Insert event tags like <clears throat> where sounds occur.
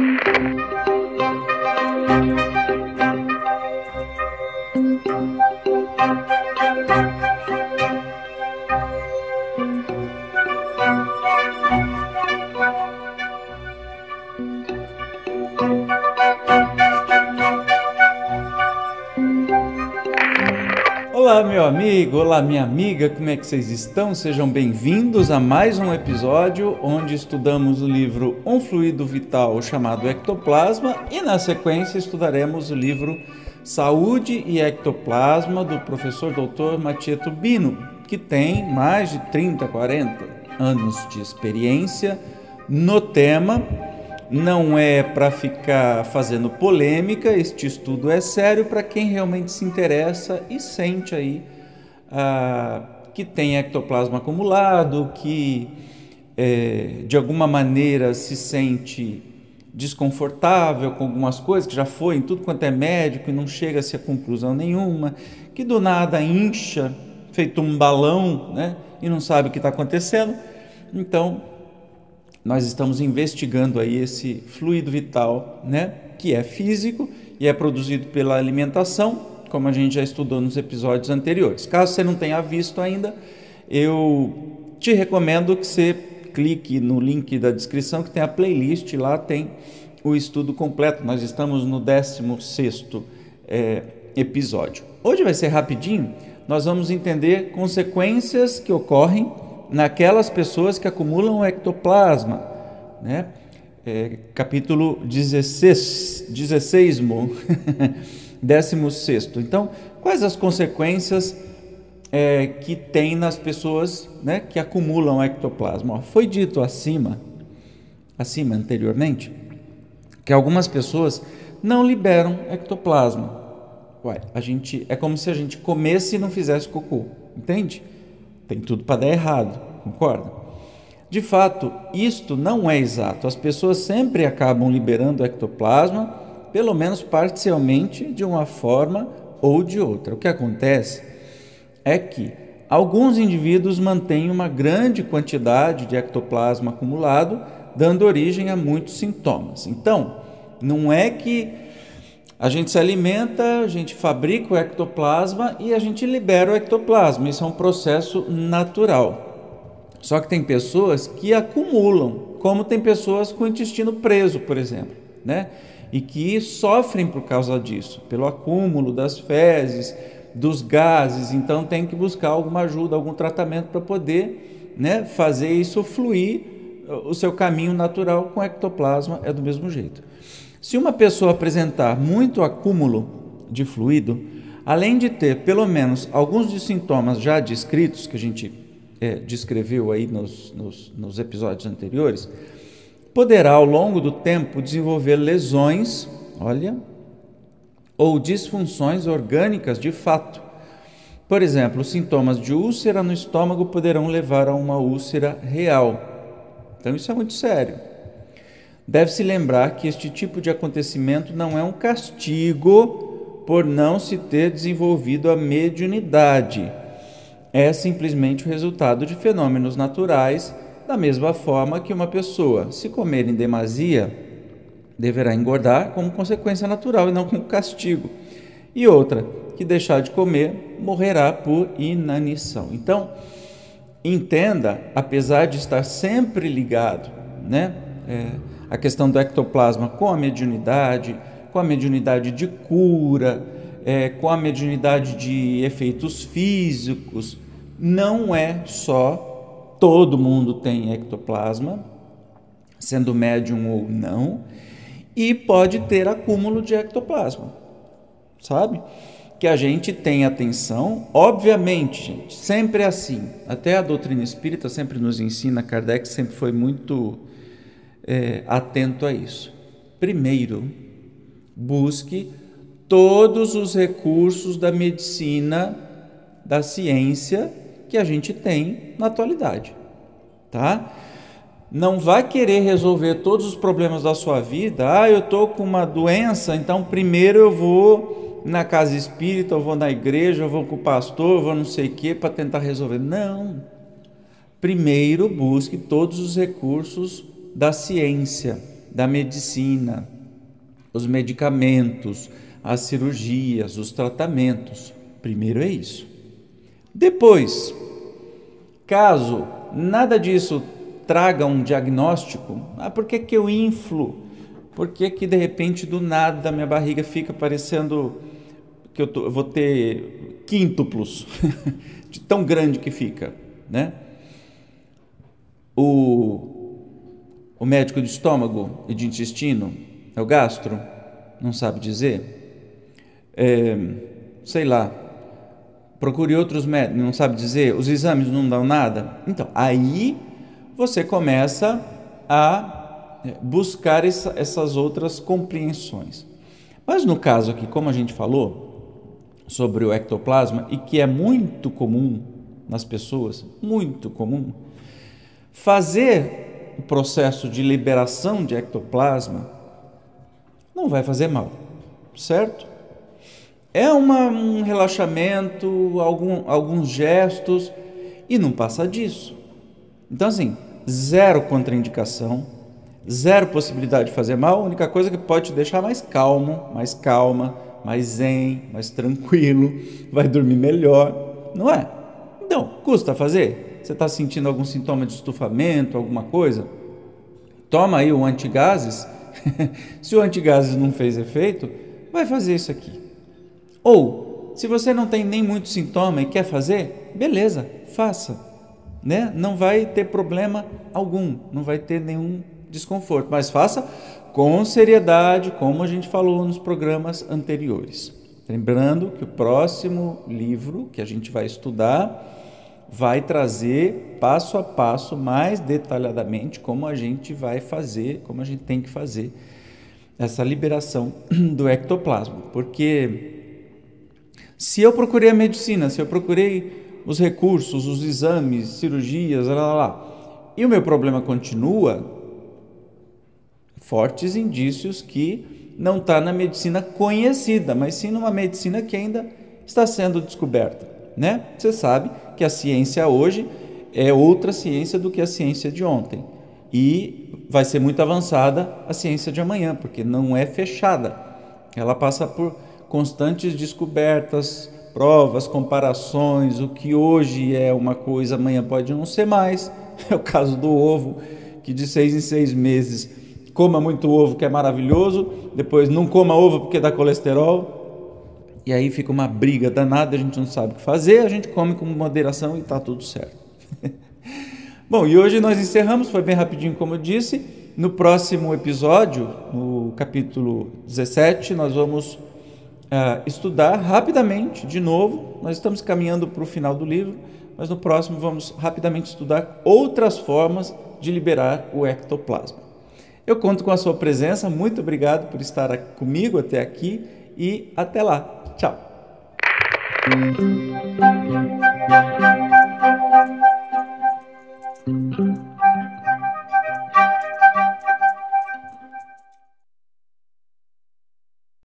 Música Olá, meu amigo, olá, minha amiga, como é que vocês estão? Sejam bem-vindos a mais um episódio onde estudamos o livro Um Fluido Vital chamado Ectoplasma e, na sequência, estudaremos o livro Saúde e Ectoplasma do professor Dr. Matieto Bino, que tem mais de 30, 40 anos de experiência no tema não é para ficar fazendo polêmica, este estudo é sério para quem realmente se interessa e sente aí ah, que tem ectoplasma acumulado, que é, de alguma maneira se sente desconfortável com algumas coisas, que já foi em tudo quanto é médico e não chega-se a conclusão nenhuma, que do nada incha, feito um balão, né, e não sabe o que está acontecendo. Então, nós estamos investigando aí esse fluido vital, né, que é físico e é produzido pela alimentação, como a gente já estudou nos episódios anteriores. Caso você não tenha visto ainda, eu te recomendo que você clique no link da descrição que tem a playlist, lá tem o estudo completo. Nós estamos no 16º é, episódio. Hoje vai ser rapidinho, nós vamos entender consequências que ocorrem naquelas pessoas que acumulam ectoplasma, né? É, capítulo 16, 16 16. Então, quais as consequências é, que tem nas pessoas né, que acumulam ectoplasma? Ó, foi dito acima, acima anteriormente, que algumas pessoas não liberam ectoplasma. A gente é como se a gente comesse e não fizesse cocô, entende? Tem tudo para dar errado, concorda? De fato, isto não é exato. As pessoas sempre acabam liberando ectoplasma, pelo menos parcialmente, de uma forma ou de outra. O que acontece é que alguns indivíduos mantêm uma grande quantidade de ectoplasma acumulado, dando origem a muitos sintomas. Então, não é que a gente se alimenta, a gente fabrica o ectoplasma e a gente libera o ectoplasma. Isso é um processo natural. Só que tem pessoas que acumulam, como tem pessoas com intestino preso, por exemplo, né? E que sofrem por causa disso, pelo acúmulo das fezes, dos gases, então tem que buscar alguma ajuda, algum tratamento para poder, né, fazer isso fluir o seu caminho natural com ectoplasma é do mesmo jeito. Se uma pessoa apresentar muito acúmulo de fluido, além de ter pelo menos alguns dos sintomas já descritos, que a gente é, descreveu aí nos, nos, nos episódios anteriores, poderá ao longo do tempo desenvolver lesões, olha, ou disfunções orgânicas de fato. Por exemplo, sintomas de úlcera no estômago poderão levar a uma úlcera real. Então, isso é muito sério. Deve-se lembrar que este tipo de acontecimento não é um castigo por não se ter desenvolvido a mediunidade. É simplesmente o resultado de fenômenos naturais, da mesma forma que uma pessoa, se comer em demasia, deverá engordar como consequência natural e não como castigo. E outra, que deixar de comer, morrerá por inanição. Então, entenda, apesar de estar sempre ligado, né? É, a questão do ectoplasma com a mediunidade, com a mediunidade de cura, é, com a mediunidade de efeitos físicos. Não é só todo mundo tem ectoplasma, sendo médium ou não, e pode ter acúmulo de ectoplasma, sabe? Que a gente tem atenção, obviamente, gente, sempre é assim. Até a doutrina espírita sempre nos ensina, Kardec sempre foi muito é, atento a isso. Primeiro, busque todos os recursos da medicina, da ciência que a gente tem na atualidade, tá? Não vai querer resolver todos os problemas da sua vida. Ah, eu tô com uma doença, então primeiro eu vou na casa espírita, eu vou na igreja, eu vou com o pastor, eu vou não sei o que para tentar resolver. Não. Primeiro busque todos os recursos da ciência, da medicina, os medicamentos, as cirurgias, os tratamentos. Primeiro é isso. Depois, caso nada disso traga um diagnóstico, ah, por que, que eu inflo? Por que, que de repente do nada minha barriga fica parecendo que eu, tô, eu vou ter quíntuplos <laughs> de tão grande que fica, né? O, o médico de estômago e de intestino, é o gastro, não sabe dizer. É, sei lá, procure outros médicos, não sabe dizer, os exames não dão nada. Então, aí você começa a é, buscar essa, essas outras compreensões. Mas no caso aqui, como a gente falou sobre o ectoplasma, e que é muito comum nas pessoas, muito comum, fazer o processo de liberação de ectoplasma não vai fazer mal, certo? É uma, um relaxamento, algum, alguns gestos e não passa disso. Então, assim, zero contraindicação, zero possibilidade de fazer mal, a única coisa que pode te deixar mais calmo, mais calma, mais zen, mais tranquilo, <laughs> vai dormir melhor, não é? Então, custa fazer? Você está sentindo algum sintoma de estufamento, alguma coisa? Toma aí o antigases. <laughs> se o antigases não fez efeito, vai fazer isso aqui. Ou, se você não tem nem muito sintoma e quer fazer, beleza, faça né? Não vai ter problema algum, não vai ter nenhum desconforto, mas faça com seriedade, como a gente falou nos programas anteriores. Lembrando que o próximo livro que a gente vai estudar vai trazer passo a passo, mais detalhadamente, como a gente vai fazer, como a gente tem que fazer essa liberação <clears throat> do ectoplasma. Porque se eu procurei a medicina, se eu procurei os recursos, os exames, cirurgias, lá, lá, lá. E o meu problema continua, fortes indícios que não está na medicina conhecida, mas sim numa medicina que ainda está sendo descoberta. Né? Você sabe que a ciência hoje é outra ciência do que a ciência de ontem. E vai ser muito avançada a ciência de amanhã, porque não é fechada. Ela passa por constantes descobertas, provas, comparações, o que hoje é uma coisa, amanhã pode não ser mais. <laughs> É o caso do ovo, que de seis em seis meses coma muito ovo, que é maravilhoso, depois não coma ovo porque dá colesterol, e aí fica uma briga danada, a gente não sabe o que fazer, a gente come com moderação e está tudo certo. <laughs> Bom, e hoje nós encerramos, foi bem rapidinho como eu disse. No próximo episódio, no capítulo 17, nós vamos uh, estudar rapidamente, de novo, nós estamos caminhando para o final do livro, mas no próximo vamos rapidamente estudar outras formas de liberar o ectoplasma. Eu conto com a sua presença, muito obrigado por estar comigo até aqui e até lá. Tchau.